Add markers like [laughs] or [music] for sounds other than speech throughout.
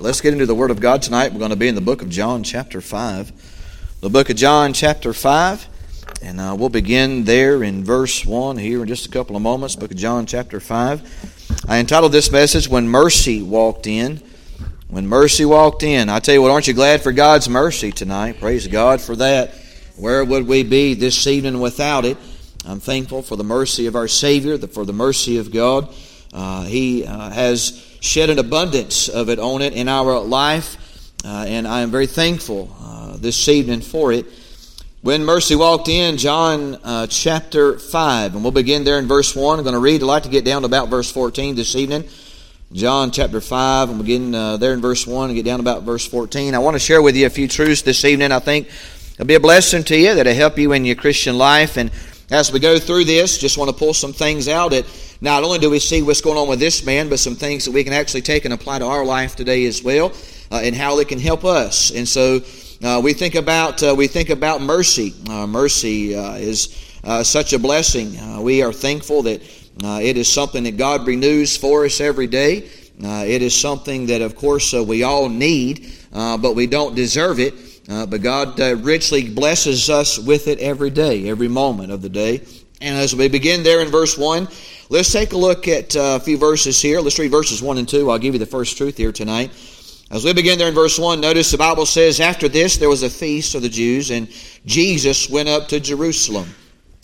Let's get into the Word of God tonight. We're going to be in the book of John, chapter 5. The book of John, chapter 5. And uh, we'll begin there in verse 1 here in just a couple of moments. Book of John, chapter 5. I entitled this message, When Mercy Walked In. When Mercy Walked In. I tell you what, aren't you glad for God's mercy tonight? Praise God for that. Where would we be this evening without it? I'm thankful for the mercy of our Savior, for the mercy of God. Uh, he uh, has shed an abundance of it on it in our life, uh, and I am very thankful uh, this evening for it. When mercy walked in, John uh, chapter 5, and we'll begin there in verse 1. I'm going to read. I'd like to get down to about verse 14 this evening. John chapter 5, and we'll begin uh, there in verse 1 and get down about verse 14. I want to share with you a few truths this evening. I think it'll be a blessing to you that'll help you in your Christian life. And as we go through this, just want to pull some things out that not only do we see what's going on with this man, but some things that we can actually take and apply to our life today as well, uh, and how they can help us. And so uh, we think about uh, we think about mercy. Uh, mercy uh, is uh, such a blessing. we are thankful that it is something that God renews for us every day. it is something that, of course, we all need, but we don't deserve it. but God richly blesses us with it every day, every moment of the day. And as we begin there in verse 1, Let's take a look at uh, a few verses here. Let's read verses 1 and 2. I'll give you the first truth here tonight. As we begin there in verse 1, notice the Bible says, After this there was a feast of the Jews, and Jesus went up to Jerusalem.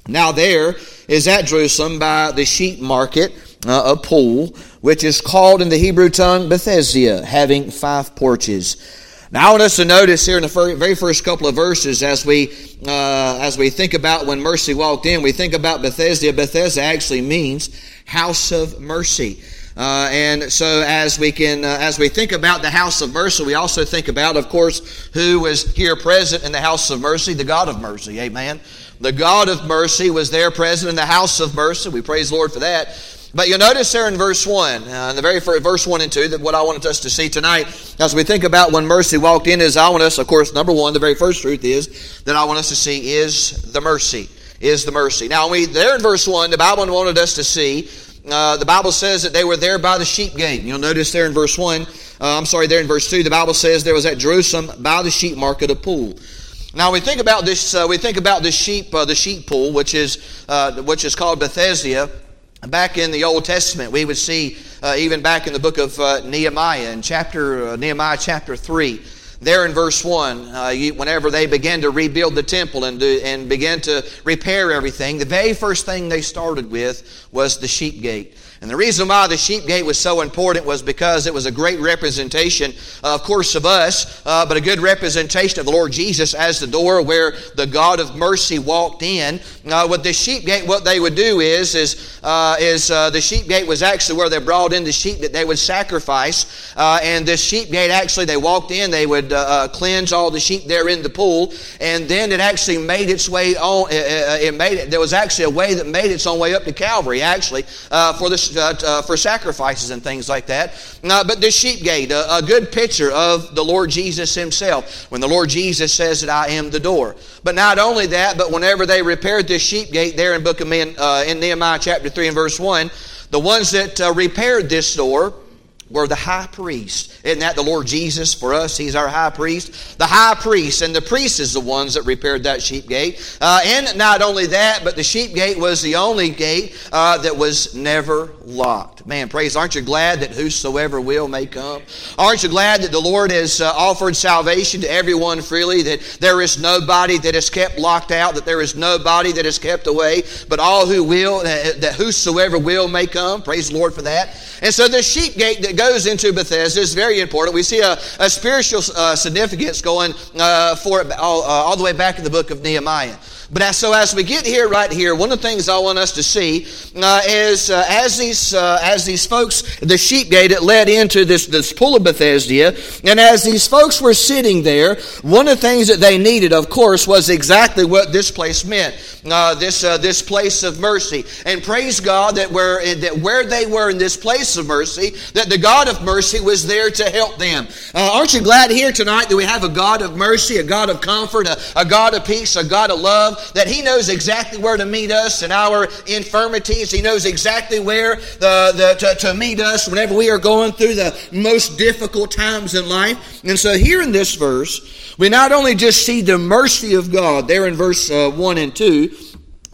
Now there is at Jerusalem by the sheep market uh, a pool, which is called in the Hebrew tongue Bethesda, having five porches. Now, I want us to notice here in the very first couple of verses, as we uh, as we think about when mercy walked in, we think about Bethesda. Bethesda actually means house of mercy. Uh, and so, as we can, uh, as we think about the house of mercy, we also think about, of course, who was here present in the house of mercy, the God of mercy. Amen. The God of mercy was there present in the house of mercy. We praise Lord for that. But you'll notice there in verse 1, uh, in the very first, verse 1 and 2, that what I wanted us to see tonight as we think about when mercy walked in is I want us, of course, number one, the very first truth is that I want us to see is the mercy. Is the mercy. Now, we there in verse 1, the Bible wanted us to see, uh, the Bible says that they were there by the sheep gate. You'll notice there in verse 1, uh, I'm sorry, there in verse 2, the Bible says there was at Jerusalem by the sheep market a pool. Now we think about this. Uh, we think about this sheep, uh, the sheep pool, which is uh, which is called Bethesda, Back in the Old Testament, we would see, uh, even back in the book of uh, Nehemiah, in chapter uh, Nehemiah chapter three, there in verse one, uh, you, whenever they began to rebuild the temple and do, and began to repair everything, the very first thing they started with was the sheep gate. And the reason why the sheep gate was so important was because it was a great representation, uh, of course, of us, uh, but a good representation of the Lord Jesus as the door where the God of mercy walked in. Uh, with the sheep gate, what they would do is, is, uh, is uh, the sheep gate was actually where they brought in the sheep that they would sacrifice. Uh, and this sheep gate, actually, they walked in, they would cleanse all the sheep there in the pool, and then it actually made its way on. It, made it. There was actually a way that made its own way up to Calvary, actually, for the uh, uh, for sacrifices and things like that. Uh, but the sheep gate, a, a, good picture of the Lord Jesus himself, when the Lord Jesus says that I am the door. But not only that, but whenever they repaired this sheep gate there in book of Men, uh, in Nehemiah chapter 3 and verse 1, the ones that uh, repaired this door were the high priest. Isn't that the Lord Jesus for us? He's our high priest. The high priest and the priest is the ones that repaired that sheep gate. Uh, and not only that, but the sheep gate was the only gate uh, that was never locked. Man, praise, aren't you glad that whosoever will may come? Aren't you glad that the Lord has uh, offered salvation to everyone freely, that there is nobody that is kept locked out, that there is nobody that is kept away, but all who will, uh, that whosoever will may come? Praise the Lord for that. And so the sheep gate that goes into Bethesda is very important. We see a, a spiritual uh, significance going uh, for it all, uh, all the way back in the book of Nehemiah. But as, so as we get here, right here, one of the things I want us to see uh, is uh, as these uh, as these folks, the sheep gate that led into this this pool of Bethesda, and as these folks were sitting there, one of the things that they needed, of course, was exactly what this place meant. Uh, this uh, this place of mercy, and praise God that where that where they were in this place of mercy, that the God of mercy was there to help them. Uh, aren't you glad here tonight that we have a God of mercy, a God of comfort, a, a God of peace, a God of love? Love that He knows exactly where to meet us in our infirmities. He knows exactly where the, the, to, to meet us whenever we are going through the most difficult times in life. And so here in this verse, we not only just see the mercy of God there in verse uh, 1 and 2,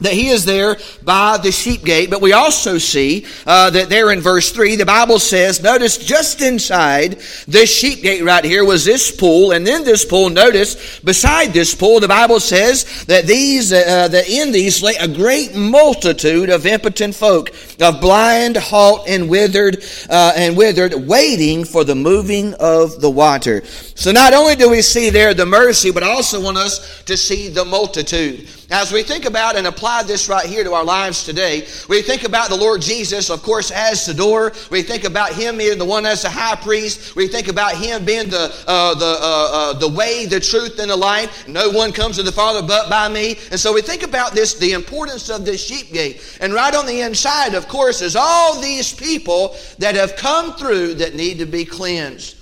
that he is there by the sheep gate. But we also see uh, that there in verse 3, the Bible says, notice just inside this sheep gate right here was this pool. And then this pool, notice beside this pool, the Bible says that these, uh, that in these lay a great multitude of impotent folk, of blind, halt, and withered, uh, and withered, waiting for the moving of the water. So not only do we see there the mercy, but I also want us to see the multitude. As we think about and apply this right here to our lives today, we think about the Lord Jesus, of course, as the door. We think about Him being the one as the high priest. We think about Him being the uh, the uh, uh, the way, the truth, and the life. No one comes to the Father but by me. And so we think about this, the importance of this sheep gate. And right on the inside, of course, is all these people that have come through that need to be cleansed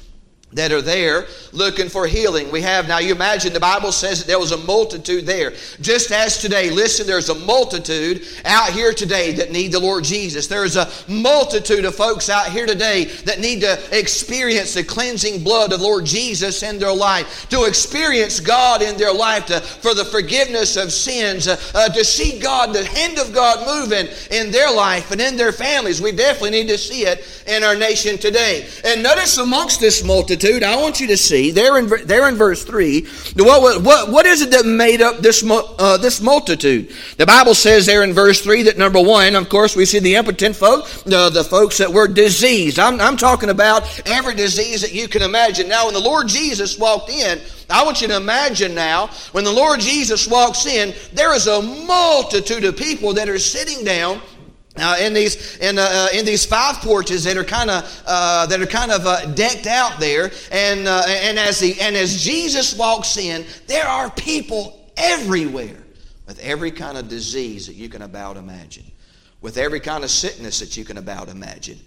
that are there looking for healing. We have now, you imagine the Bible says that there was a multitude there. Just as today, listen, there's a multitude out here today that need the Lord Jesus. There's a multitude of folks out here today that need to experience the cleansing blood of Lord Jesus in their life, to experience God in their life, to, for the forgiveness of sins, uh, uh, to see God, the hand of God moving in their life and in their families. We definitely need to see it in our nation today. And notice amongst this multitude, multitude, I want you to see there in, there in verse 3, what, what, what is it that made up this, uh, this multitude? The Bible says there in verse 3 that number one, of course, we see the impotent folk, the, the folks that were diseased. I'm, I'm talking about every disease that you can imagine. Now, when the Lord Jesus walked in, I want you to imagine now, when the Lord Jesus walks in, there is a multitude of people that are sitting down uh, in these in, uh, uh, in these five porches that are kind of uh, that are kind of uh, decked out there, and and as the and as Jesus walks in, there are people everywhere with every kind of disease that you can about imagine, with every kind of sickness that you can about imagine.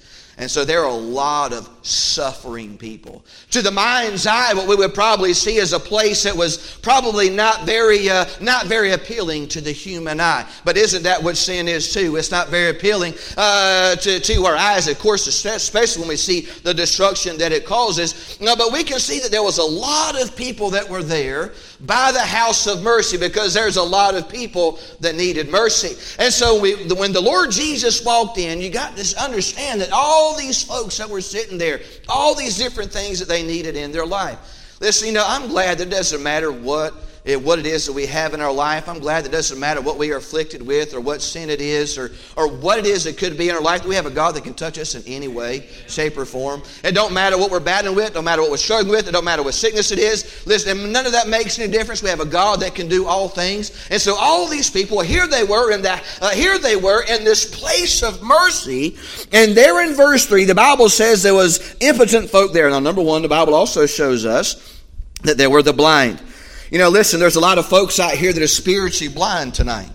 And so there are a lot of suffering people. To the mind's eye, what we would probably see is a place that was probably not very, uh, not very appealing to the human eye. But isn't that what sin is too? It's not very appealing uh, to, to our eyes, of course, especially when we see the destruction that it causes. No, but we can see that there was a lot of people that were there by the house of mercy because there's a lot of people that needed mercy. And so we, when the Lord Jesus walked in, you got to understand that all these folks that were sitting there, all these different things that they needed in their life. Listen, you know, I'm glad that it doesn't matter what it, what it is that we have in our life. I'm glad that doesn't matter what we are afflicted with or what sin it is or, or what it is that could be in our life. We have a God that can touch us in any way, shape, or form. It don't matter what we're battling with, don't matter what we're struggling with, it don't matter what sickness it is. Listen, none of that makes any difference. We have a God that can do all things. And so all these people, here they were in that, uh, here they were in this place of mercy. And there in verse 3, the Bible says there was impotent folk there. Now, number one, the Bible also shows us that there were the blind. You know, listen, there's a lot of folks out here that are spiritually blind tonight.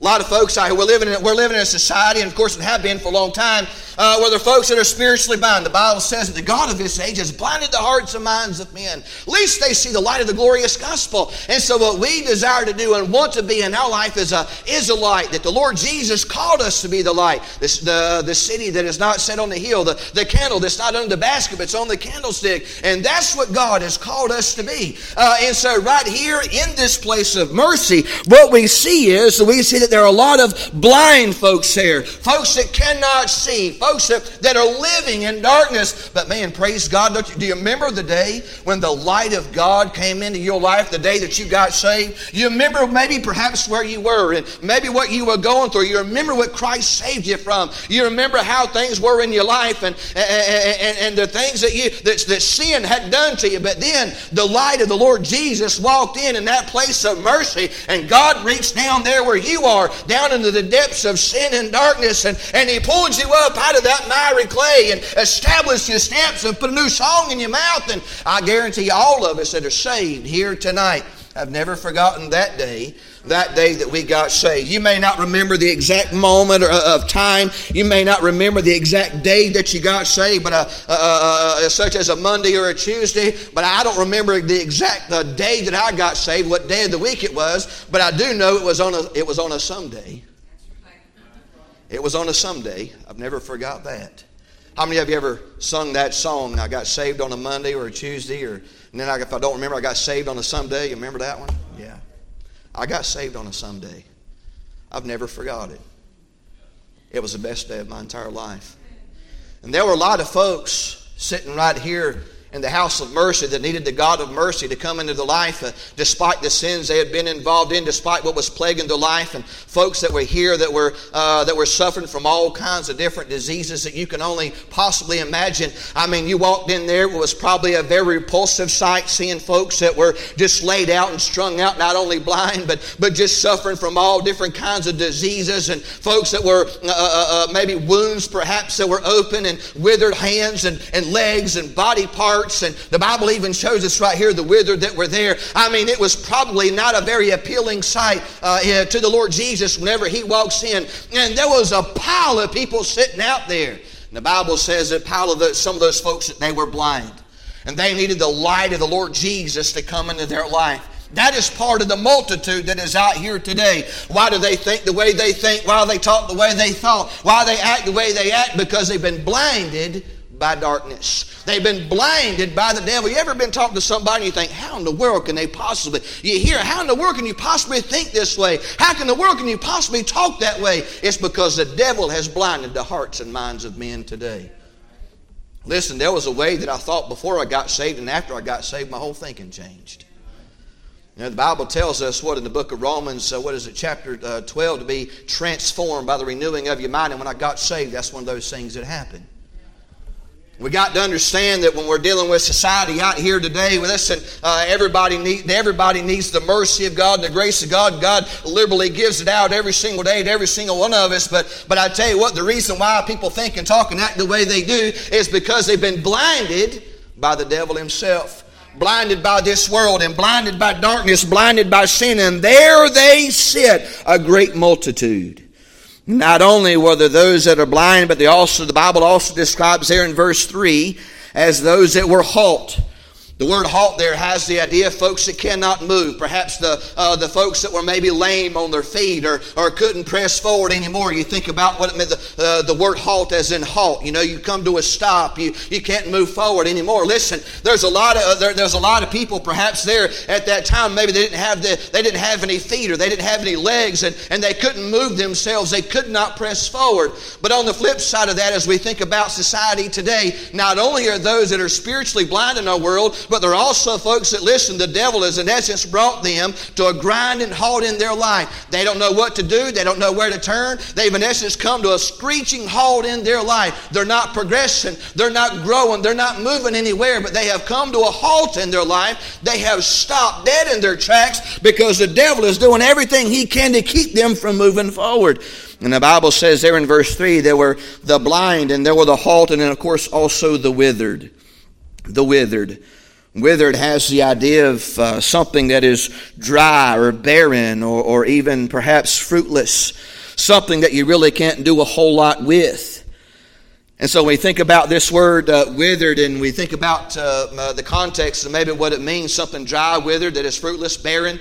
A lot of folks out here, we're living in, we're living in a society, and of course it have been for a long time, uh, where there are folks that are spiritually blind. The Bible says that the God of this age has blinded the hearts and minds of men. At least they see the light of the glorious gospel. And so what we desire to do and want to be in our life is a, is a light, that the Lord Jesus called us to be the light. This, the, the city that is not set on the hill, the, the candle that's not under the basket, but it's on the candlestick. And that's what God has called us to be. Uh, and so right here in this place of mercy, what we see is, we see that there are a lot of blind folks here, folks that cannot see, folks that, that are living in darkness. But man, praise God. You, do you remember the day when the light of God came into your life, the day that you got saved? You remember maybe perhaps where you were and maybe what you were going through. You remember what Christ saved you from. You remember how things were in your life and, and, and, and the things that, you, that, that sin had done to you. But then the light of the Lord Jesus walked in in that place of mercy and God reached down there where you are are down into the depths of sin and darkness, and, and He pulled you up out of that miry clay and established your steps and put a new song in your mouth. And I guarantee all of us that are saved here tonight, I've never forgotten that day, that day that we got saved. You may not remember the exact moment of time. You may not remember the exact day that you got saved, but uh, uh, uh, uh, such as a Monday or a Tuesday. But I don't remember the exact day that I got saved, what day of the week it was. But I do know it was on a it was on a Sunday. It was on a Sunday. I've never forgot that. How many of you ever sung that song? I got saved on a Monday or a Tuesday, or and then I, if I don't remember, I got saved on a Sunday. You remember that one? I got saved on a Sunday. I've never forgot it. It was the best day of my entire life. And there were a lot of folks sitting right here in the house of mercy that needed the God of mercy to come into their life uh, despite the sins they had been involved in, despite what was plaguing their life, and folks that were here that were uh, that were suffering from all kinds of different diseases that you can only possibly imagine. I mean, you walked in there, it was probably a very repulsive sight seeing folks that were just laid out and strung out, not only blind, but but just suffering from all different kinds of diseases, and folks that were uh, uh, uh maybe wounds perhaps that were open, and withered hands and, and legs and body parts and the Bible even shows us right here the withered that were there. I mean, it was probably not a very appealing sight uh, to the Lord Jesus whenever He walks in. And there was a pile of people sitting out there. And the Bible says that pile of the, some of those folks that they were blind, and they needed the light of the Lord Jesus to come into their life. That is part of the multitude that is out here today. Why do they think the way they think? Why they talk the way they thought? Why they act the way they act? Because they've been blinded by darkness. They've been blinded by the devil. You ever been talking to somebody and you think, how in the world can they possibly? You hear, how in the world can you possibly think this way? How in the world can you possibly talk that way? It's because the devil has blinded the hearts and minds of men today. Listen, there was a way that I thought before I got saved, and after I got saved, my whole thinking changed. You know, the Bible tells us what in the book of Romans, uh, what is it, chapter uh, 12, to be transformed by the renewing of your mind. And when I got saved, that's one of those things that happened. We got to understand that when we're dealing with society out here today, listen, uh, everybody, need, everybody needs the mercy of God and the grace of God. God liberally gives it out every single day to every single one of us. But, but I tell you what, the reason why people think and talk and act the way they do is because they've been blinded by the devil himself. Blinded by this world and blinded by darkness, blinded by sin, and there they sit, a great multitude. Not only were there those that are blind, but they also, the Bible also describes there in verse 3 as those that were halt. The word halt there has the idea of folks that cannot move. Perhaps the, uh, the folks that were maybe lame on their feet or, or couldn't press forward anymore. You think about what it meant, the, uh, the word halt as in halt. You know, you come to a stop. You, you can't move forward anymore. Listen, there's a lot of, uh, there, there's a lot of people perhaps there at that time. Maybe they didn't have the, they didn't have any feet or they didn't have any legs and, and they couldn't move themselves. They could not press forward. But on the flip side of that, as we think about society today, not only are those that are spiritually blind in our world, but there are also folks that listen, the devil has in essence brought them to a grind and halt in their life. They don't know what to do, they don't know where to turn. They've in essence come to a screeching halt in their life. They're not progressing, they're not growing, they're not moving anywhere, but they have come to a halt in their life. They have stopped dead in their tracks because the devil is doing everything he can to keep them from moving forward. And the Bible says there in verse 3 there were the blind and there were the halt and then of course also the withered. The withered. Withered has the idea of uh, something that is dry or barren or, or even perhaps fruitless, something that you really can't do a whole lot with. And so we think about this word uh, withered and we think about uh, uh the context of maybe what it means, something dry, withered, that is fruitless, barren,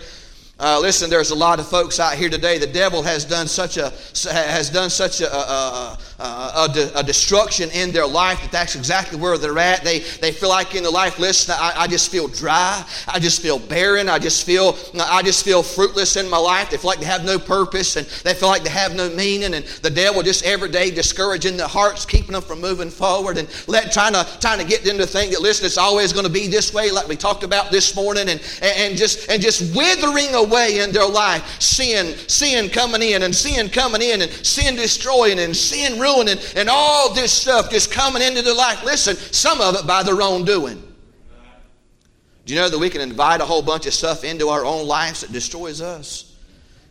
uh, listen, there's a lot of folks out here today. The devil has done such a has done such a, a, a, a, destruction in their life that that's exactly where they're at. They they feel like in the life. Listen, I, I just feel dry. I just feel barren. I just feel I just feel fruitless in my life. They feel like they have no purpose and they feel like they have no meaning. And the devil just every day discouraging their hearts, keeping them from moving forward, and let trying to trying to get them to think that listen, it's always going to be this way, like we talked about this morning, and and just and just withering away in their life. Sin, sin coming in, and sin coming in, and sin destroying, and sin ruining, and all this stuff just coming into their life. Listen, some of it by their own doing. Do you know that we can invite a whole bunch of stuff into our own lives that destroys us?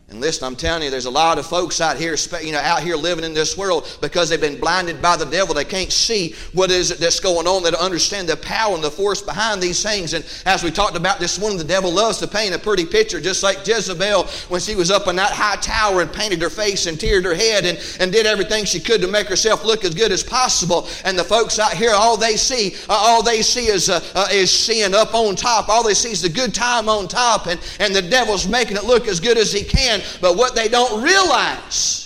And listen, I'm telling you, there's a lot of folks out here, you know, out here living in this world because they've been blinded by the devil. They can't see what is it that's going on. They don't understand the power and the force behind these things. And as we talked about this morning, the devil loves to paint a pretty picture, just like Jezebel when she was up in that high tower and painted her face and teared her head and, and did everything she could to make herself look as good as possible. And the folks out here, all they see, uh, all they see is uh, uh, is seeing up on top. All they see is the good time on top, and and the devil's making it look as good as he can. But what they don't realize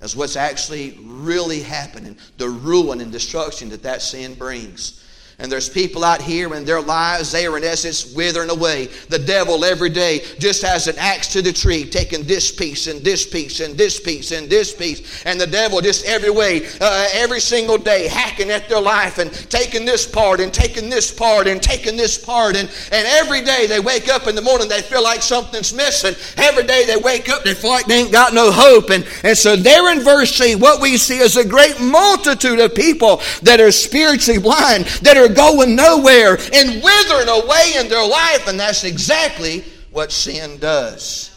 is what's actually really happening the ruin and destruction that that sin brings. And there's people out here in their lives, they are in essence withering away. The devil every day just has an axe to the tree, taking this piece and this piece and this piece and this piece. And the devil just every way, uh, every single day, hacking at their life and taking this part and taking this part and taking this part. And, and every day they wake up in the morning, they feel like something's missing. Every day they wake up, they feel like they ain't got no hope. And, and so there in verse 3, what we see is a great multitude of people that are spiritually blind, that are going nowhere and withering away in their life. And that's exactly what sin does.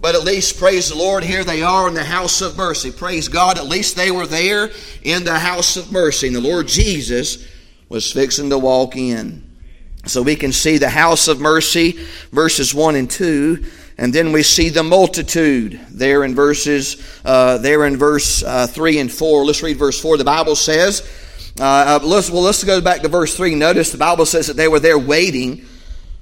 But at least, praise the Lord, here they are in the house of mercy. Praise God, at least they were there in the house of mercy. And the Lord Jesus was fixing to walk in. So we can see the house of mercy, verses 1 and 2. And then we see the multitude there in verses, uh, there in verse uh, 3 and 4. Let's read verse 4. The Bible says, uh, uh, let's, well, let's go back to verse 3. Notice the Bible says that they were there waiting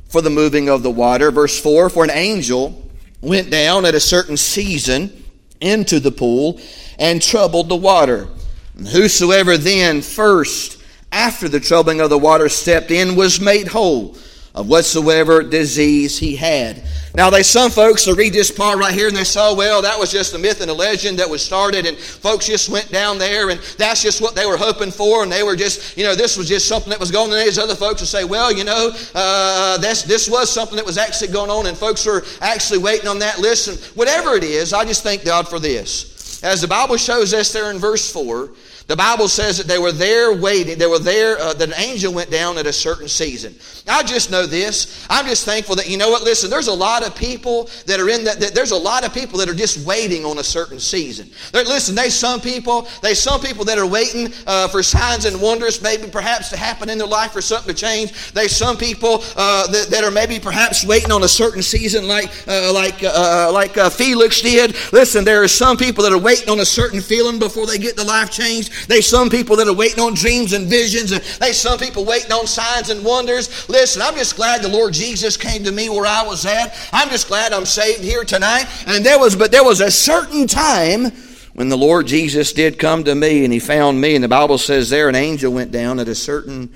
for the moving of the water. Verse 4 For an angel went down at a certain season into the pool and troubled the water. And whosoever then first, after the troubling of the water, stepped in was made whole of whatsoever disease he had. Now, they some folks will read this part right here and they say, oh, well, that was just a myth and a legend that was started, and folks just went down there, and that's just what they were hoping for, and they were just, you know, this was just something that was going on. And these other folks will say, well, you know, uh, this, this was something that was actually going on, and folks were actually waiting on that. Listen, whatever it is, I just thank God for this. As the Bible shows us there in verse 4, the Bible says that they were there waiting. They were there, uh, that an angel went down at a certain season. I just know this. I'm just thankful that, you know what, listen, there's a lot of people that are in that, that there's a lot of people that are just waiting on a certain season. There, listen, there's some people, there's some people that are waiting uh, for signs and wonders, maybe perhaps to happen in their life or something to change. There's some people uh, that, that, are maybe perhaps waiting on a certain season like, uh, like, uh, like uh, Felix did. Listen, there are some people that are waiting on a certain feeling before they get the life changed. There's some people that are waiting on dreams and visions. And there's some people waiting on signs and wonders. Listen, I'm just glad the Lord Jesus came to me where I was at. I'm just glad I'm saved here tonight. And there was, but there was a certain time when the Lord Jesus did come to me and he found me. And the Bible says there an angel went down at a certain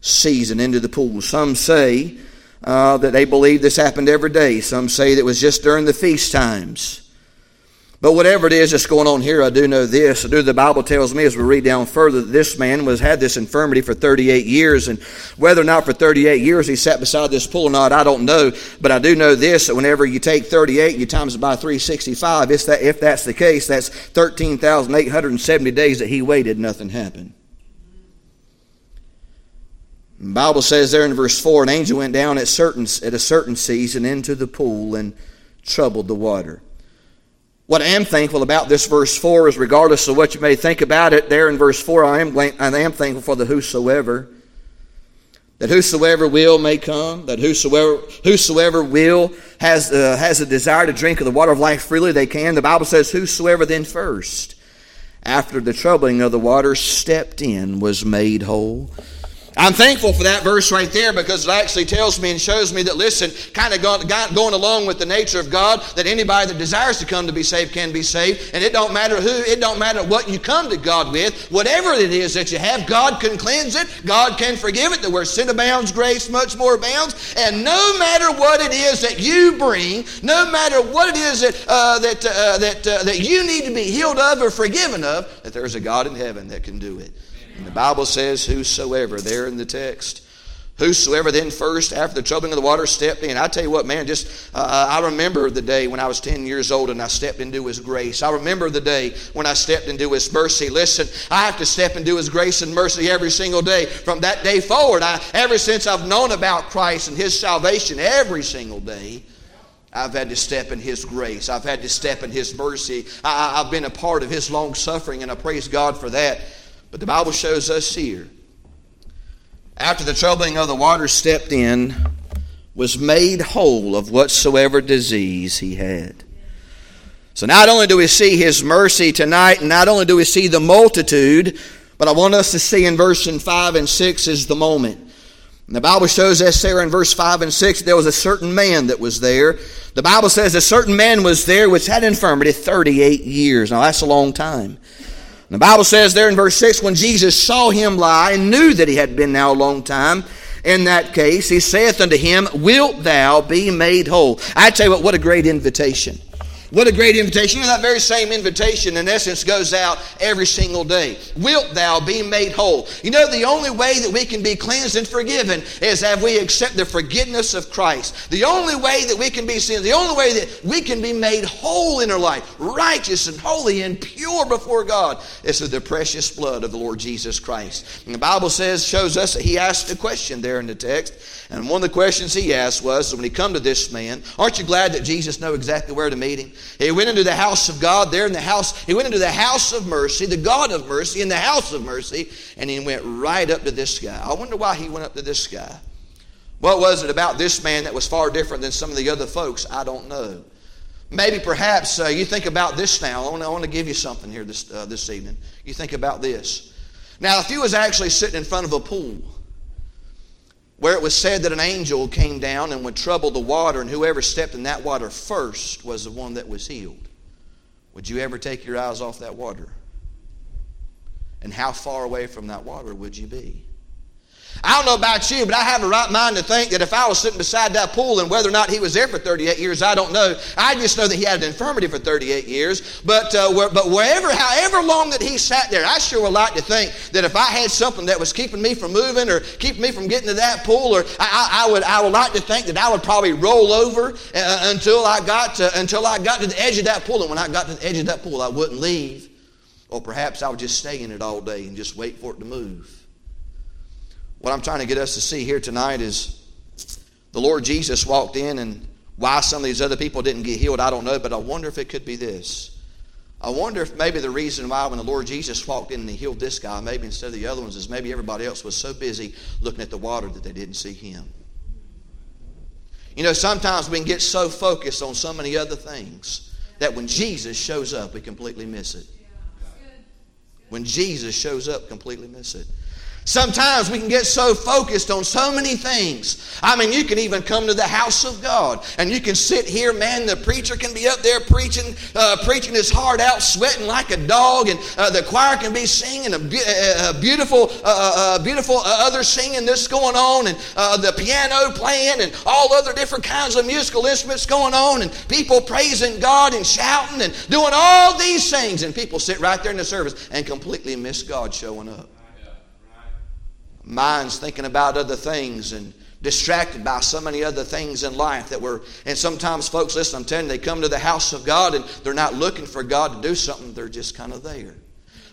season into the pool. Some say uh, that they believe this happened every day. Some say that it was just during the feast times. But whatever it is that's going on here, I do know this. I do the Bible tells me as we read down further that this man was had this infirmity for 38 years, and whether or not for 38 years he sat beside this pool or not, I don't know. But I do know this: that whenever you take 38, you times it by 365. If that if that's the case, that's 13,870 days that he waited, nothing happened. The Bible says there in verse 4, an angel went down at certain at a certain season into the pool and troubled the water. What I am thankful about this verse 4 is regardless of what you may think about it, there in verse 4, I am, I am thankful for the whosoever. That whosoever will may come, that whosoever, whosoever will has, uh, has a desire to drink of the water of life freely, they can. The Bible says, Whosoever then first, after the troubling of the water, stepped in, was made whole. I'm thankful for that verse right there because it actually tells me and shows me that, listen, kind of going along with the nature of God, that anybody that desires to come to be saved can be saved. And it don't matter who, it don't matter what you come to God with. Whatever it is that you have, God can cleanse it. God can forgive it. That where sin abounds, grace much more abounds. And no matter what it is that you bring, no matter what it is that, uh, that, uh, that, uh, that you need to be healed of or forgiven of, that there's a God in heaven that can do it. And the Bible says, Whosoever, there in the text. Whosoever then first, after the troubling of the water, stepped in. I tell you what, man, just uh, uh I remember the day when I was 10 years old and I stepped into His grace. I remember the day when I stepped into His mercy. Listen, I have to step into His grace and mercy every single day. From that day forward, I, ever since I've known about Christ and His salvation, every single day, I've had to step in His grace. I've had to step in His mercy. I, have been a part of His long suffering, and I praise God for that. But the Bible shows us here, after the troubling of the water stepped in, was made whole of whatsoever disease he had. So not only do we see His mercy tonight, and not only do we see the multitude, but I want us to see in verse 5 and 6 is the moment. And the Bible shows us there in verse 5 and 6 there was a certain man that was there. The Bible says a certain man was there which had infirmity 38 years. Now that's a long time. And the Bible says there in verse 6 when Jesus saw him lie and knew that he had been now a long time, in that case, he saith unto him, Wilt thou be made whole? I tell you what, what a great invitation. What a great invitation. You know, that very same invitation, in essence, goes out every single day. Wilt thou be made whole? You know, the only way that we can be cleansed and forgiven is if we accept the forgiveness of Christ. The only way that we can be seen, the only way that we can be made whole in our life, righteous and holy and pure before God, is through the precious blood of the Lord Jesus Christ. And the Bible says, shows us that he asked a question there in the text. And one of the questions he asked was, when he come to this man, aren't you glad that Jesus knew exactly where to meet him? He went into the house of God there in the house. He went into the house of mercy, the God of mercy, in the house of mercy, and he went right up to this guy. I wonder why he went up to this guy. What was it about this man that was far different than some of the other folks? I don't know. Maybe perhaps uh, you think about this now. I want, to give you something here this, uh, this evening. You think about this. Now, if you was actually sitting in front of a pool, where it was said that an angel came down and would trouble the water, and whoever stepped in that water first was the one that was healed. Would you ever take your eyes off that water? And how far away from that water would you be? I don't know about you, but I have a right mind to think that if I was sitting beside that pool and whether or not he was there for 38 years, I don't know. I just know that he had an infirmity for 38 years. But, uh, where, but wherever, however long that he sat there, I sure would like to think that if I had something that was keeping me from moving or keeping me from getting to that pool, or I, I would, I would like to think that I would probably roll over uh, until I got to, until I got to the edge of that pool. And when I got to the edge of that pool, I wouldn't leave. Or perhaps I would just stay in it all day and just wait for it to move. What I'm trying to get us to see here tonight is the Lord Jesus walked in, and why some of these other people didn't get healed, I don't know, but I wonder if it could be this. I wonder if maybe the reason why when the Lord Jesus walked in and he healed this guy, maybe instead of the other ones, is maybe everybody else was so busy looking at the water that they didn't see him. You know, sometimes we can get so focused on so many other things that when Jesus shows up, we completely miss it. When Jesus shows up, completely miss it. Sometimes we can get so focused on so many things. I mean, you can even come to the house of God and you can sit here, man. The preacher can be up there preaching, uh, preaching his heart out, sweating like a dog, and uh, the choir can be singing a, a beautiful, uh, uh, uh beautiful uh, other singing this going on, and the piano playing, and all other different kinds of musical instruments going on, and people praising God and shouting and doing all these things, and people sit right there in the service and completely miss God showing up minds thinking about other things and distracted by so many other things in life that we're and sometimes folks listen i'm telling you they come to the house of god and they're not looking for god to do something. They're just kind of there.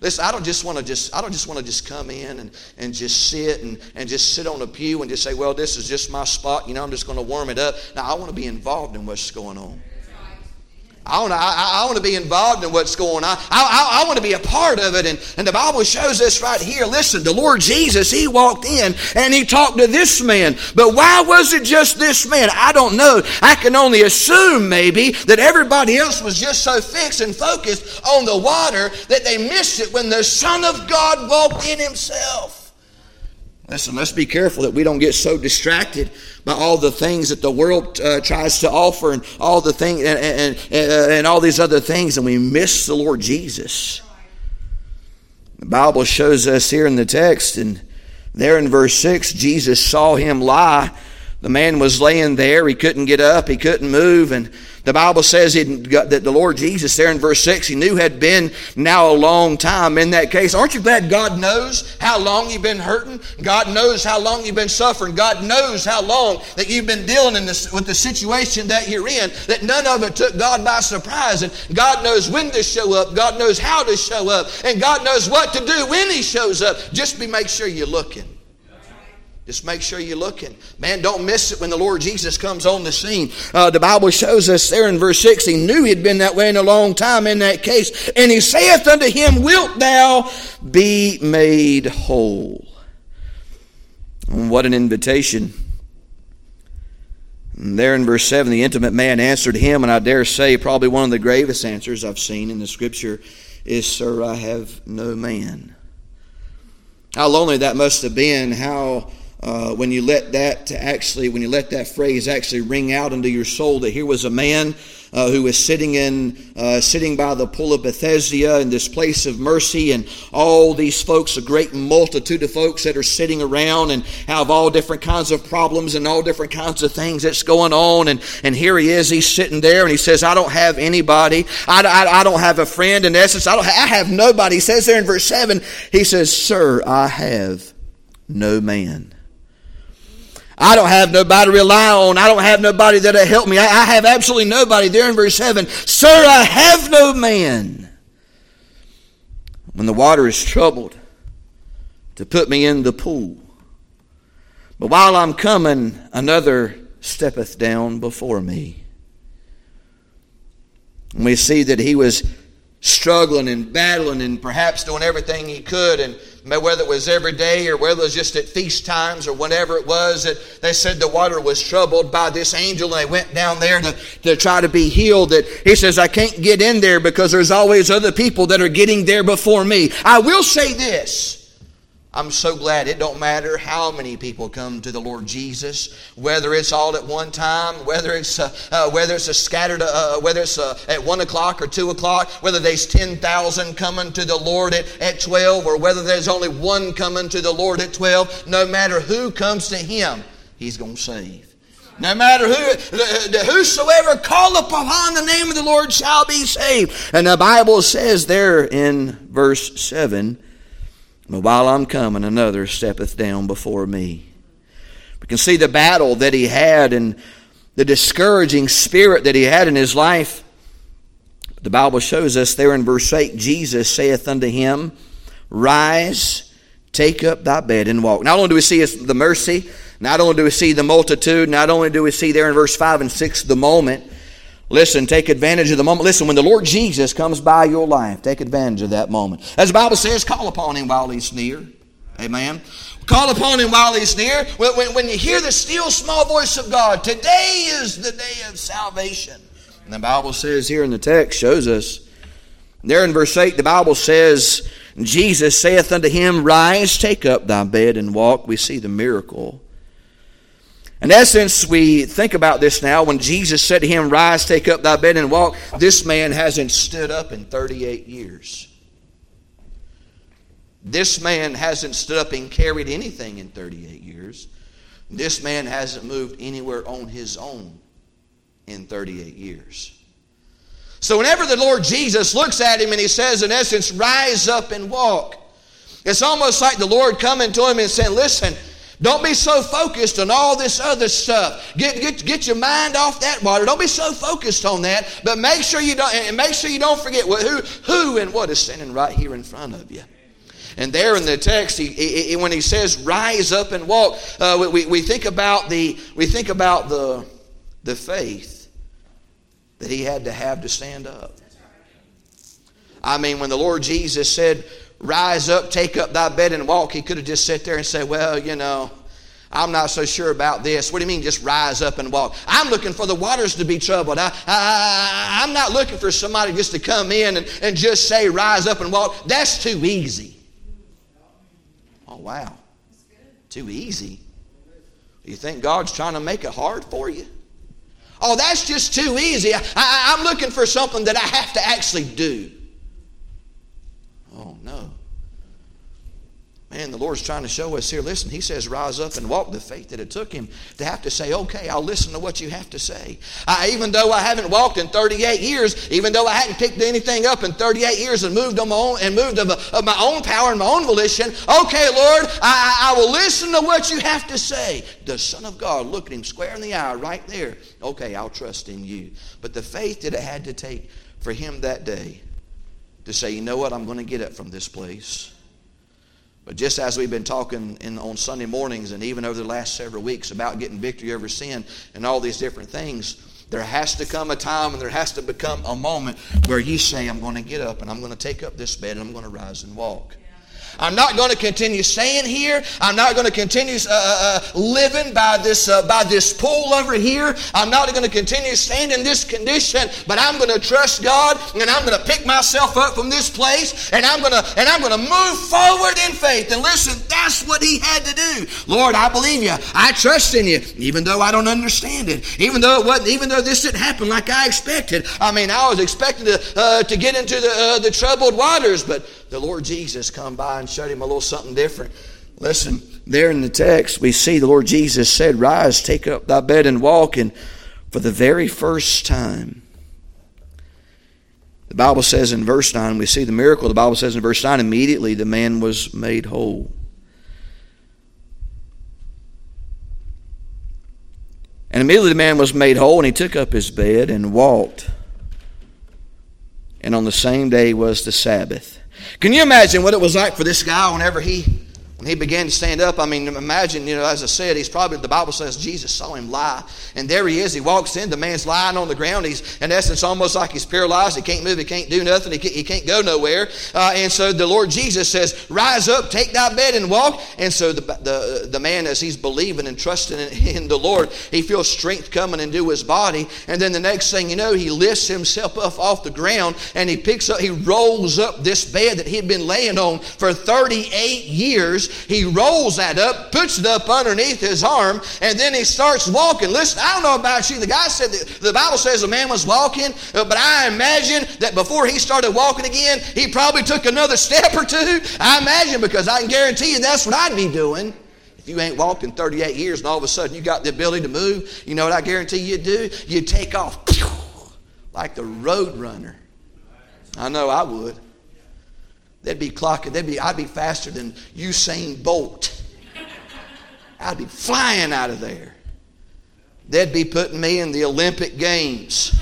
Listen i don't just want to just i don't just want to just come in and, and just sit and, and just sit on a pew and just say well this is just my spot you know i'm just going to warm it up. Now i want to be involved in what's going on I want to I, I want to be involved in what's going on. I, I, I want to be a part of it. And, and the Bible shows us right here. Listen, the Lord Jesus, He walked in and He talked to this man. But why was it just this man? I don't know. I can only assume maybe that everybody else was just so fixed and focused on the water that they missed it when the Son of God walked in Himself. Listen, let's be careful that we don't get so distracted by all the things that the world uh, tries to offer and all the things and, and, and, uh, and all these other things, and we miss the Lord Jesus. The Bible shows us here in the text, and there in verse 6, Jesus saw him lie. The man was laying there. He couldn't get up. He couldn't move. And the Bible says that the Lord Jesus, there in verse 6, he knew had been now a long time in that case. Aren't you glad God knows how long you've been hurting? God knows how long you've been suffering. God knows how long that you've been dealing this, with the situation that you're in, that none of it took God by surprise. And God knows when to show up. God knows how to show up. And God knows what to do when He shows up. Just be make sure you're looking. Just make sure you're looking. Man, don't miss it when the Lord Jesus comes on the scene. Uh, the Bible shows us there in verse 6, he knew he'd been that way in a long time in that case. And he saith unto him, Wilt thou be made whole? What an invitation. And there in verse 7, the intimate man answered him, and I dare say probably one of the gravest answers I've seen in the scripture is, Sir, I have no man. How lonely that must have been, how uh, when you let that actually, when you let that phrase actually ring out into your soul, that here was a man uh, who was sitting in, uh, sitting by the pool of Bethesda in this place of mercy, and all these folks, a great multitude of folks that are sitting around and have all different kinds of problems and all different kinds of things that's going on. And, and here he is, he's sitting there, and he says, I don't have anybody. I, I, I don't have a friend. In essence, I, don't, I have nobody. He says there in verse 7, he says, Sir, I have no man. I don't have nobody to rely on. I don't have nobody that'll help me. I, I have absolutely nobody. There in verse 7, Sir, I have no man. When the water is troubled, to put me in the pool. But while I'm coming, another steppeth down before me. And we see that he was struggling and battling and perhaps doing everything he could and whether it was every day or whether it was just at feast times or whatever it was that they said the water was troubled by this angel. And they went down there to, to try to be healed. That he says i can't get in there because there's always other people that are getting there before me. I will say this I'm so glad it don't matter how many people come to the Lord Jesus, whether it's all at one time, whether it's uh, uh, whether it's a scattered, uh, uh whether it's uh, at one o'clock or two o'clock, whether there's ten thousand coming to the Lord at, at twelve, or whether there's only one coming to the Lord at twelve. No matter who comes to Him, He's going to save. No matter who, whosoever call upon the name of the Lord shall be saved. And the Bible says there in verse seven but while I'm coming, another steppeth down before me. We can see the battle that he had and the discouraging spirit that he had in his life. The Bible shows us there in verse 8 Jesus saith unto him, Rise, take up thy bed and walk. Not only do we see the mercy, not only do we see the multitude, not only do we see there in verse 5 and 6 the moment, Listen, take advantage of the moment. Listen, when the Lord Jesus comes by your life, take advantage of that moment. As the Bible says, call upon him while he's near. Amen. Call upon him while he's near. When, when, when you hear the still small voice of God, today is the day of salvation. And the Bible says here in the text, shows us, there in verse 8, the Bible says, Jesus saith unto him, Rise, take up thy bed and walk. We see the miracle in essence, we think about this now. When Jesus said to him, Rise, take up thy bed and walk, this man hasn't stood up in 38 years. This man hasn't stood up and carried anything in 38 years. This man hasn't moved anywhere on his own in 38 years. So, whenever the Lord Jesus looks at him and he says, in essence, rise up and walk, it's almost like the Lord coming to him and saying, Listen, don't be so focused on all this other stuff. Get, get, get your mind off that water. Don't be so focused on that. But make sure you don't and make sure you don't forget who, who and what is standing right here in front of you. And there in the text, he, he, when he says "rise up and walk," uh, we, we think about the we think about the the faith that he had to have to stand up. I mean, when the Lord Jesus said, rise up, take up thy bed and walk. He could have just sat there and said, well, you know, I'm not so sure about this. What do you mean just rise up and walk? I'm looking for the waters to be troubled. I, I, I'm not looking for somebody just to come in and, and just say rise up and walk. That's too easy. Oh, wow. Too easy. You think God's trying to make it hard for you? Oh, that's just too easy. I, I, I'm looking for something that I have to actually do. Oh, no. Man, the Lord's trying to show us here. Listen, He says, rise up and walk the faith that it took Him to have to say, okay, I'll listen to what you have to say. I, even though I haven't walked in 38 years, even though I hadn't picked anything up in 38 years and moved on my own and moved of, of my own power and my own volition, okay, Lord, I, I will listen to what you have to say. The Son of God looked Him square in the eye right there. Okay, I'll trust in you. But the faith that it had to take for Him that day to say, you know what, I'm going to get up from this place. But just as we've been talking in, on Sunday mornings and even over the last several weeks about getting victory over sin and all these different things, there has to come a time and there has to become a moment where you say, I'm going to get up and I'm going to take up this bed and I'm going to rise and walk. I'm not going to continue staying here. I'm not going to continue uh, uh, uh, living by this uh, by this pool over here. I'm not going to continue staying in this condition. But I'm going to trust God, and I'm going to pick myself up from this place, and I'm going to and I'm going to move forward in faith. And listen, that's what He had to do. Lord, I believe you. I trust in you, even though I don't understand it. Even though it wasn't. Even though this didn't happen like I expected. I mean, I was expecting to uh, to get into the uh, the troubled waters, but the Lord Jesus come by and showed him a little something different. Listen, there in the text, we see the Lord Jesus said, Rise, take up thy bed and walk. And for the very first time, the Bible says in verse 9, we see the miracle. The Bible says in verse 9, immediately the man was made whole. And immediately the man was made whole, and he took up his bed and walked. And on the same day was the Sabbath. Can you imagine what it was like for this guy whenever he he began to stand up, I mean, imagine, you know, as I said, he's probably, the Bible says Jesus saw him lie. And there he is. He walks in. The man's lying on the ground. He's, in essence, almost like he's paralyzed. He can't move. He can't do nothing. He can't, he can't go nowhere. Uh, and so the Lord Jesus says, Rise up, take thy bed, and walk. And so the, the, the man, as he's believing and trusting in, in the Lord, he feels strength coming into his body. And then the next thing you know, he lifts himself up off the ground and he picks up, he rolls up this bed that he had been laying on for 38 years he rolls that up, puts it up underneath his arm, and then he starts walking. Listen, I don't know about you. The guy said that the Bible says the man was walking, uh, but I imagine that before he started walking again, he probably took another [laughs] step or two. I imagine because I can guarantee you that's what I'd be doing. If you ain't walked in 38 years and all of a sudden you got the ability to move, you know what I guarantee you'd do? You'd take off [laughs] like the road runner. I know I would. They'd be clocking, they'd be, I'd be faster than Usain Bolt. I'd be flying out of there. They'd be putting me in the Olympic Games.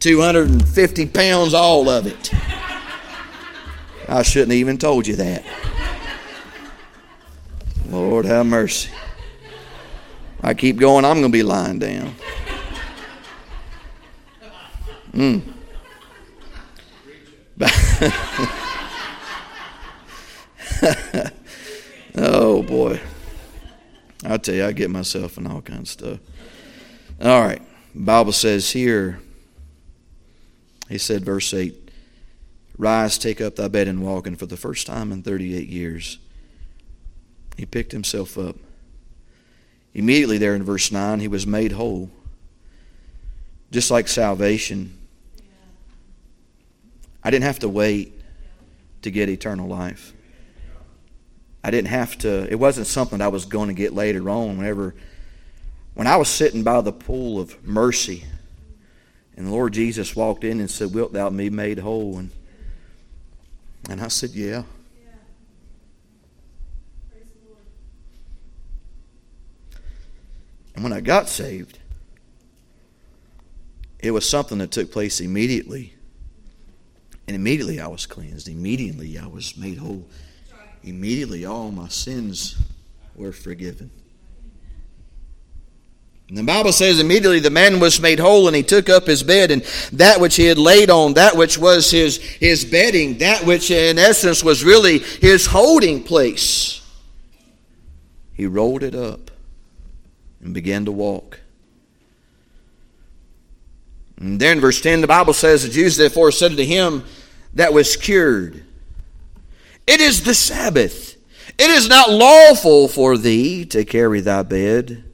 250 pounds, all of it. I shouldn't have even told you that. Lord have mercy. I keep going, I'm going to be lying down. Mm. [laughs] oh boy. I tell you, I get myself in all kinds of stuff. All right. Bible says here, he said, verse 8, Rise, take up thy bed and walk. And for the first time in 38 years, he picked himself up. Immediately, there in verse 9, he was made whole. Just like salvation I didn't have to wait to get eternal life. I didn't have to, it wasn't something I was going to get later on whenever, when I was sitting by the pool of mercy and the Lord Jesus walked in and said, Wilt thou be made whole? And, and I said, Yeah. And when I got saved, it was something that took place immediately. And immediately I was cleansed. Immediately I was made whole. Immediately all my sins were forgiven. And the Bible says immediately the man was made whole and he took up his bed and that which he had laid on, that which was his, his bedding, that which in essence was really his holding place, he rolled it up and began to walk. And there in verse 10, the Bible says, The Jews therefore said to him that was cured, It is the Sabbath. It is not lawful for thee to carry thy bed.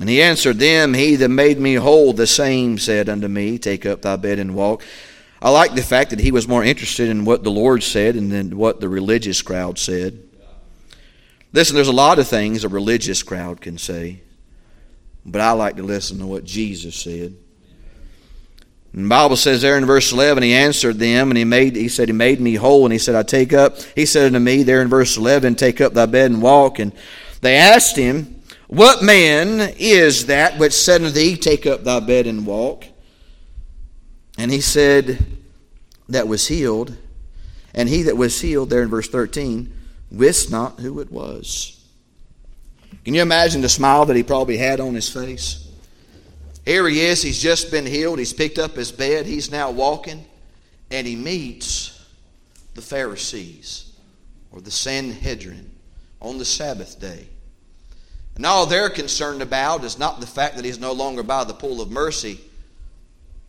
And he answered them, He that made me whole, the same said unto me, Take up thy bed and walk. I like the fact that he was more interested in what the Lord said than what the religious crowd said. Listen, there's a lot of things a religious crowd can say. But I like to listen to what Jesus said. And the Bible says there in verse 11, he answered them and he made, he said, he made me whole. And he said, I take up, he said unto me there in verse 11, take up thy bed and walk. And they asked him, what man is that which said unto thee, take up thy bed and walk? And he said, that was healed And he that was healed, there in verse 13, wist not who it was. Can you imagine the smile that he probably had on his face? Here he is, he's just been healed, he's picked up his bed, he's now walking, and he meets the Pharisees or the Sanhedrin on the Sabbath day. And all they're concerned about is not the fact that he's no longer by the pool of mercy,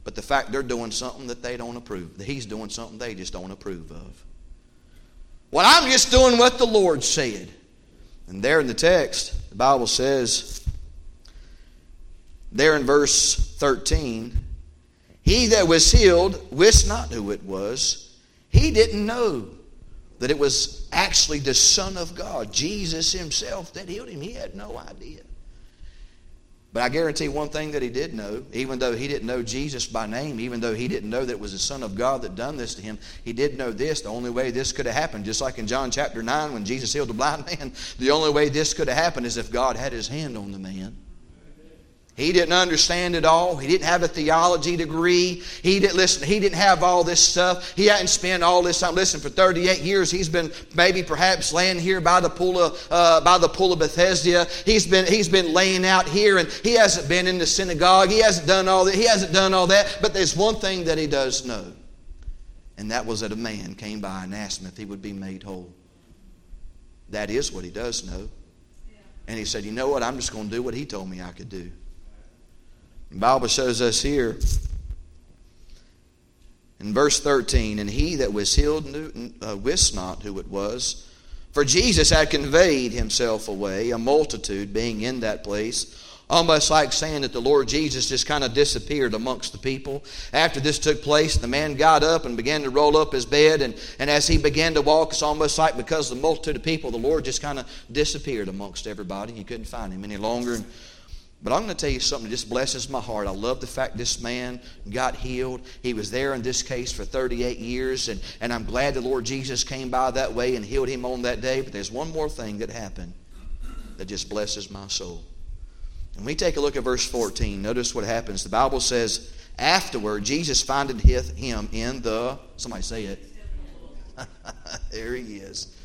but the fact they're doing something that they don't approve, that he's doing something they just don't approve of. Well, I'm just doing what the Lord said. And there in the text, the Bible says, there in verse 13, he that was healed wist not who it was. He didn't know that it was actually the Son of God, Jesus Himself, that healed him. He had no idea. But I guarantee one thing that he did know, even though he didn't know Jesus by name, even though he didn't know that it was the Son of God that done this to him, he did know this. The only way this could have happened, just like in John chapter 9 when Jesus healed the blind [laughs] man, the only way this could have happened is if God had his hand on the man. He didn't understand it all. He didn't have a theology degree. He didn't listen. He didn't have all this stuff. He hadn't spent all this time. Listen, for 38 years, he's been maybe perhaps laying here by the pool of uh, by the pool of Bethesda. He's been he's been laying out here, and he hasn't been in the synagogue. He hasn't done all that. He hasn't done all that. But there's one thing that he does know, and that was that a man came by and asked him if he would be made whole. That is what he does know. And he said, "You know what? I'm just going to do what he told me I could do." The Bible shows us here in verse 13, and he that was healed knew, uh, wist not who it was, for Jesus had conveyed himself away, a multitude being in that place. Almost like saying that the Lord Jesus just kind of disappeared amongst the people. After this took place, the man got up and began to roll up his bed. And, and as he began to walk, it's almost like because of the multitude of people, the Lord just kind of disappeared amongst everybody. You couldn't find him any longer. And but I'm going to tell you something that just blesses my heart. I love the fact this man got healed. He was there in this case for 38 years, and, and I'm glad the Lord Jesus came by that way and healed him on that day. But there's one more thing that happened that just blesses my soul. And we take a look at verse 14. Notice what happens. The Bible says, Afterward, Jesus findeth him in the, somebody say it. [laughs] there he is,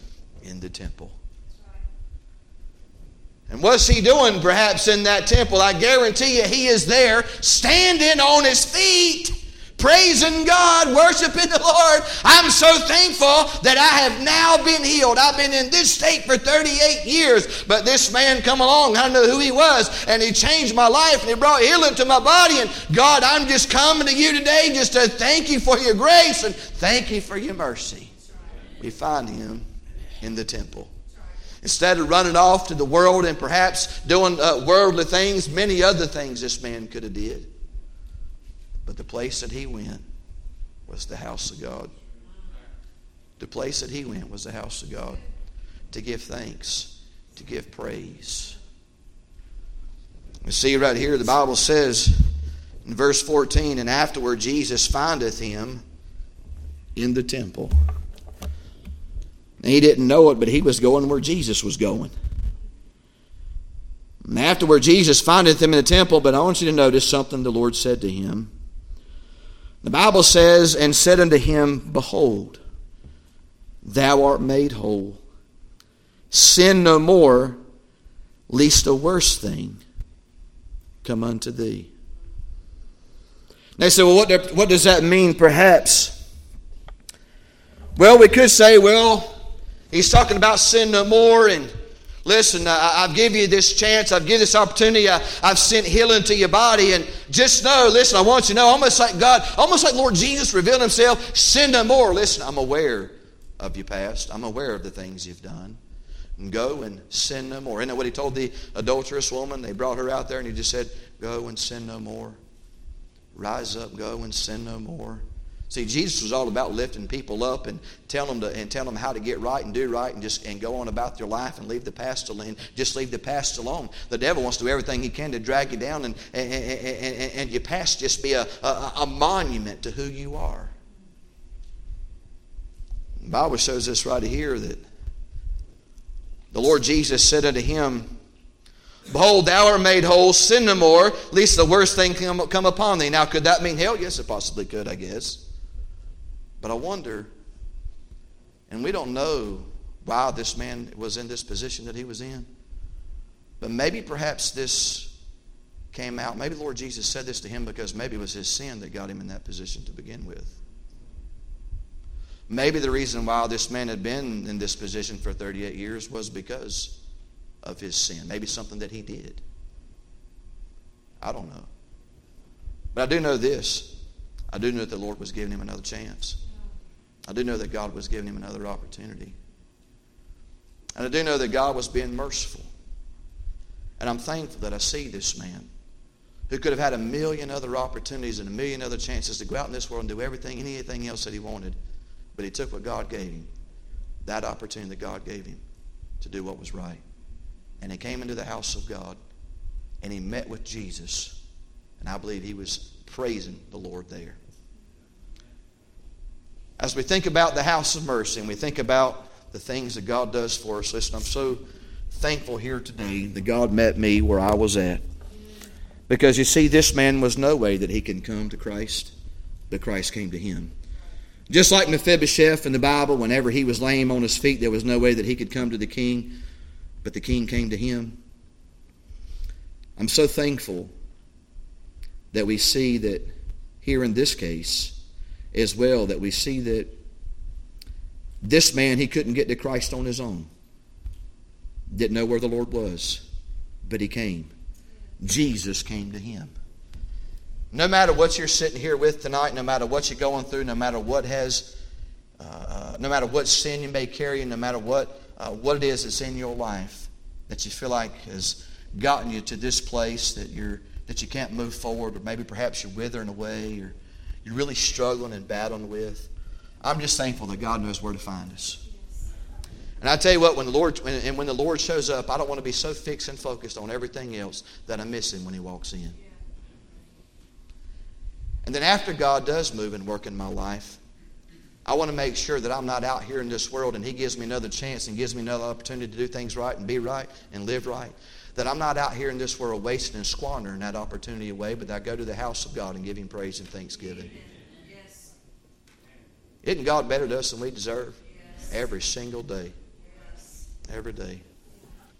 in the temple. And what's he doing perhaps in that temple? I guarantee you he is there standing on his feet, praising God, worshiping the Lord. I'm so thankful that I have now been healed. I've been in this state for 38 years, but this man come along, I know who he was, and he changed my life and he brought healing to my body. And God, I'm just coming to you today just to thank you for your grace and thank you for your mercy. We find him in the temple. Instead of running off to the world and perhaps doing uh, worldly things, many other things this man could have did. But the place that he went was the house of God. The place that he went was the house of God to give thanks, to give praise. You see right here, the Bible says in verse 14, and afterward Jesus findeth him in the temple. He didn't know it, but he was going where Jesus was going. And afterward, Jesus findeth him in the temple, but I want you to notice something the Lord said to him. The Bible says, And said unto him, Behold, thou art made whole. Sin no more, lest a worse thing come unto thee. They say, Well, what, what does that mean, perhaps? Well, we could say, Well, He's talking about sin no more and listen, I, have given you this chance. I've given this opportunity. I, have sent healing to your body. And just know, listen, I want you to know, almost like God, almost like Lord Jesus revealed himself, sin no more. Listen, I'm aware of your past. I'm aware of the things you've done. And go and sin no more. Isn't that what he told the adulterous woman? They brought her out there and he just said, Go and sin no more. Rise up, go and sin no more. See, Jesus was all about lifting people up and telling them to, and telling them how to get right and do right and just and go on about their life and leave the past alone. Just leave the past alone. The devil wants to do everything he can to drag you down and and, and, and your past just be a, a, a monument to who you are. The Bible shows us right here that the Lord Jesus said unto him, Behold, thou art made whole, sin no more, lest the worst thing come, come upon thee. Now, could that mean hell? Yes, it possibly could, I guess. But I wonder And we don't know why this man was in this position that he was in. But maybe perhaps this came out. Maybe Lord Jesus said this to him because maybe it was his sin that got him in that position to begin with. Maybe the reason why this man had been in this position for 38 years was because of his sin. Maybe something that he did. I don't know. But I do know this. I do know that the Lord was giving him another chance. I do know that God was giving him another opportunity. And I do know that God was being merciful. And I'm thankful that I see this man who could have had a million other opportunities and a million other chances to go out in this world and do everything, anything else that he wanted. But he took what God gave him, that opportunity that God gave him to do what was right. And he came into the house of God and he met with Jesus. And I believe he was praising the Lord there. As we think about the house of mercy and we think about the things that God does for us, listen, I'm so thankful here today that God met me where I was at. Because you see, this man was no way that he can come to Christ, but Christ came to him. Just like Mephibosheth in the Bible, whenever he was lame on his feet, there was no way that he could come to the king, but the king came to him. I'm so thankful that we see that here in this case as well, that we see that this man, he couldn't get to Christ on his own. Didn't know where the Lord was, but he came. Jesus came to him. No matter what you're sitting here with tonight, no matter what you're going through, no matter what has, uh, uh, no matter what sin you may carry, no matter what uh, what it is that's in your life that you feel like has gotten you to this place that you're that you can't move forward, or maybe perhaps you're withering away, or you're really struggling and battling with. I'm just thankful that God knows where to find us. And I tell you what, when the Lord when, and when the Lord shows up, I don't want to be so fixed and focused on everything else that I miss Him when He walks in. And then after God does move and work in my life, I want to make sure that I'm not out here in this world and He gives me another chance and gives me another opportunity to do things right and be right and live right. That I'm not out here in this world wasting and squandering that opportunity away, but I go to the house of God and give Him praise and thanksgiving. Yes. Isn't God better to us than we deserve? Yes. Every single day. Yes. Every day.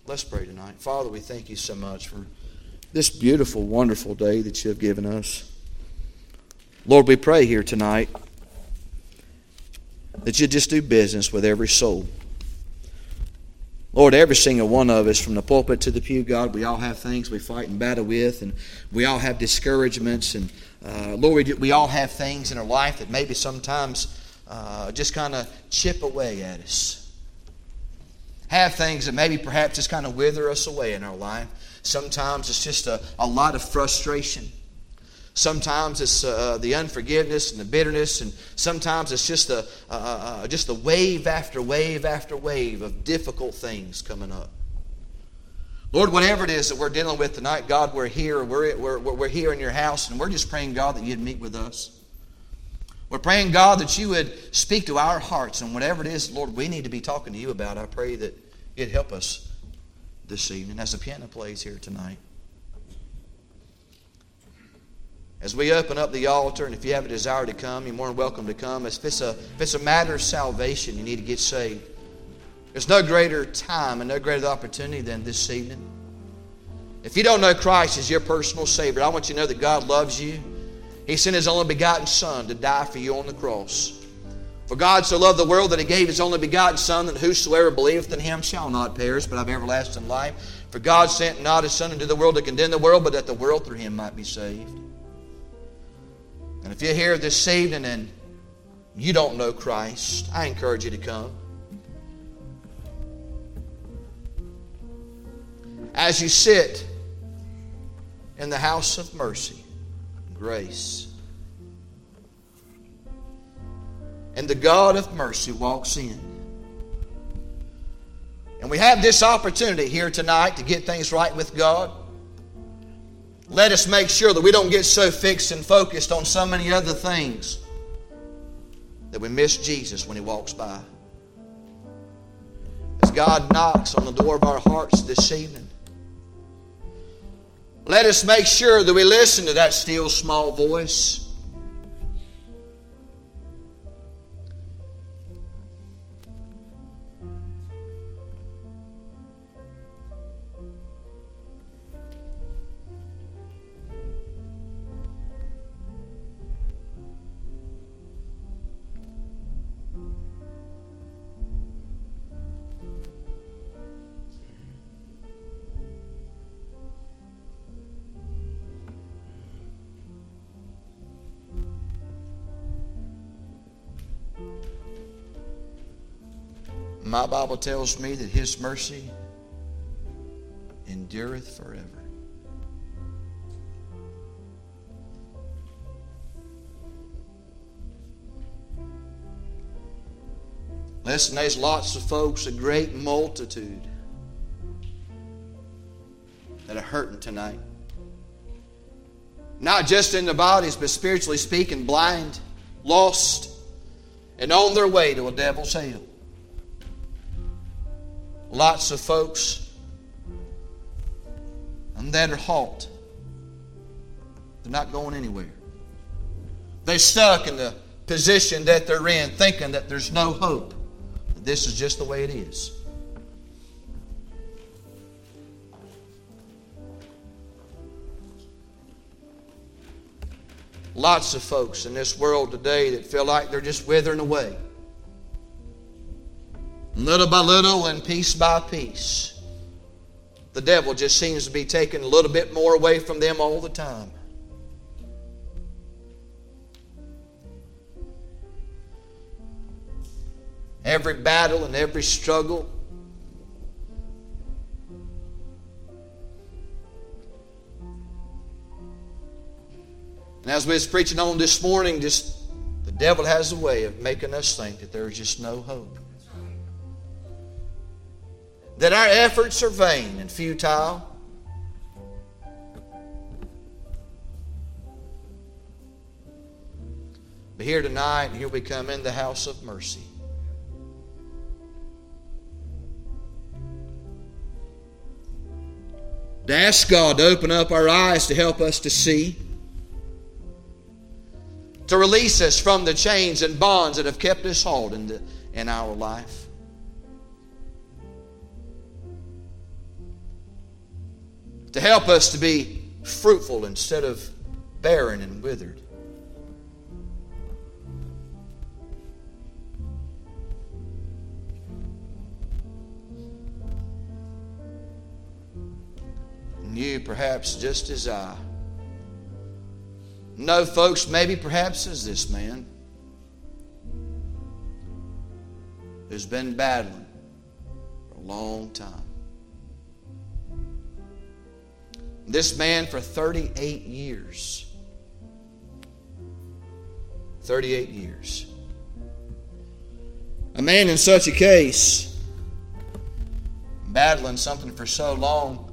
Let's pray tonight. Father, we thank you so much for this beautiful, wonderful day that you have given us. Lord, we pray here tonight that you just do business with every soul. Lord, every single one of us, from the pulpit to the pew, God, we all have things we fight and battle with, and we all have discouragements. And uh, Lord, we, we all have things in our life that maybe sometimes uh, just kind of chip away at us. Have things that maybe perhaps just kind of wither us away in our life. Sometimes it's just a, a lot of frustration. Sometimes it's uh, the unforgiveness and the bitterness, and sometimes it's just the, uh, uh, just a wave after wave after wave of difficult things coming up. Lord, whatever it is that we're dealing with tonight, God, we're here. We're, we're, we're here in your house, and we're just praying, God, that you'd meet with us. We're praying, God, that you would speak to our hearts, and whatever it is, Lord, we need to be talking to you about, I pray that you'd help us this evening as the piano plays here tonight. As we open up the altar, and if you have a desire to come, you're more than welcome to come. If it's a, if it's a matter of salvation, you need to get saved. There's no greater time and no greater opportunity than this evening. If you don't know Christ as your personal Savior, I want you to know that God loves you. He sent His only begotten Son to die for you on the cross. For God so loved the world that He gave His only begotten Son, that whosoever believeth in Him shall not perish, but have everlasting life. For God sent not His Son into the world to condemn the world, but that the world through Him might be saved. And if you're here this evening and you don't know Christ, I encourage you to come. As you sit in the house of mercy, grace, and the God of mercy walks in. And we have this opportunity here tonight to get things right with God. Let us make sure that we don't get so fixed and focused on so many other things that we miss Jesus when He walks by. As God knocks on the door of our hearts this evening, let us make sure that we listen to that still small voice. My Bible tells me that His mercy endureth forever. Listen, there's lots of folks, a great multitude, that are hurting tonight. Not just in their bodies, but spiritually speaking, blind, lost, and on their way to a devil's hell. Lots of folks and that are halt. They're not going anywhere. They're stuck in the position that they're in, thinking that there's no hope. This is just the way it is. Lots of folks in this world today that feel like they're just withering away. Little by little and piece by piece. The devil just seems to be taking a little bit more away from them all the time. Every battle and every struggle And as we was preaching on this morning, just the devil has a way of making us think that there's just no hope. That our efforts are vain and futile. But here tonight, here we come in the house of mercy. To ask God to open up our eyes to help us to see to release us from the chains and bonds that have kept us the, in our life. To help us to be fruitful instead of barren and withered. And you, perhaps just as I, no, folks, maybe perhaps as this man who's been battling for a long time. This man for 38 years. 38 years. A man in such a case, battling something for so long,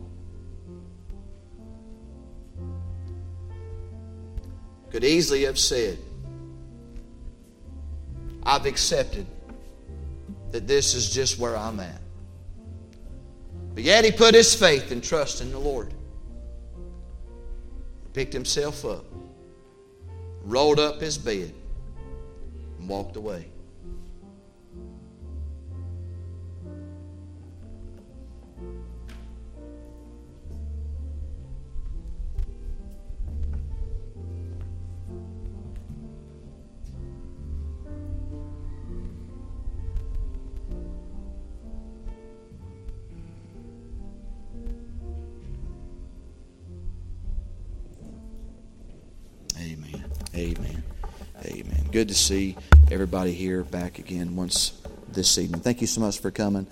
could easily have said, I've accepted that this is just where I'm at. But yet he put his faith and trust in the Lord. Picked himself up, rolled up his bed, and walked away. Good to see everybody here back again once this evening. Thank you so much for coming.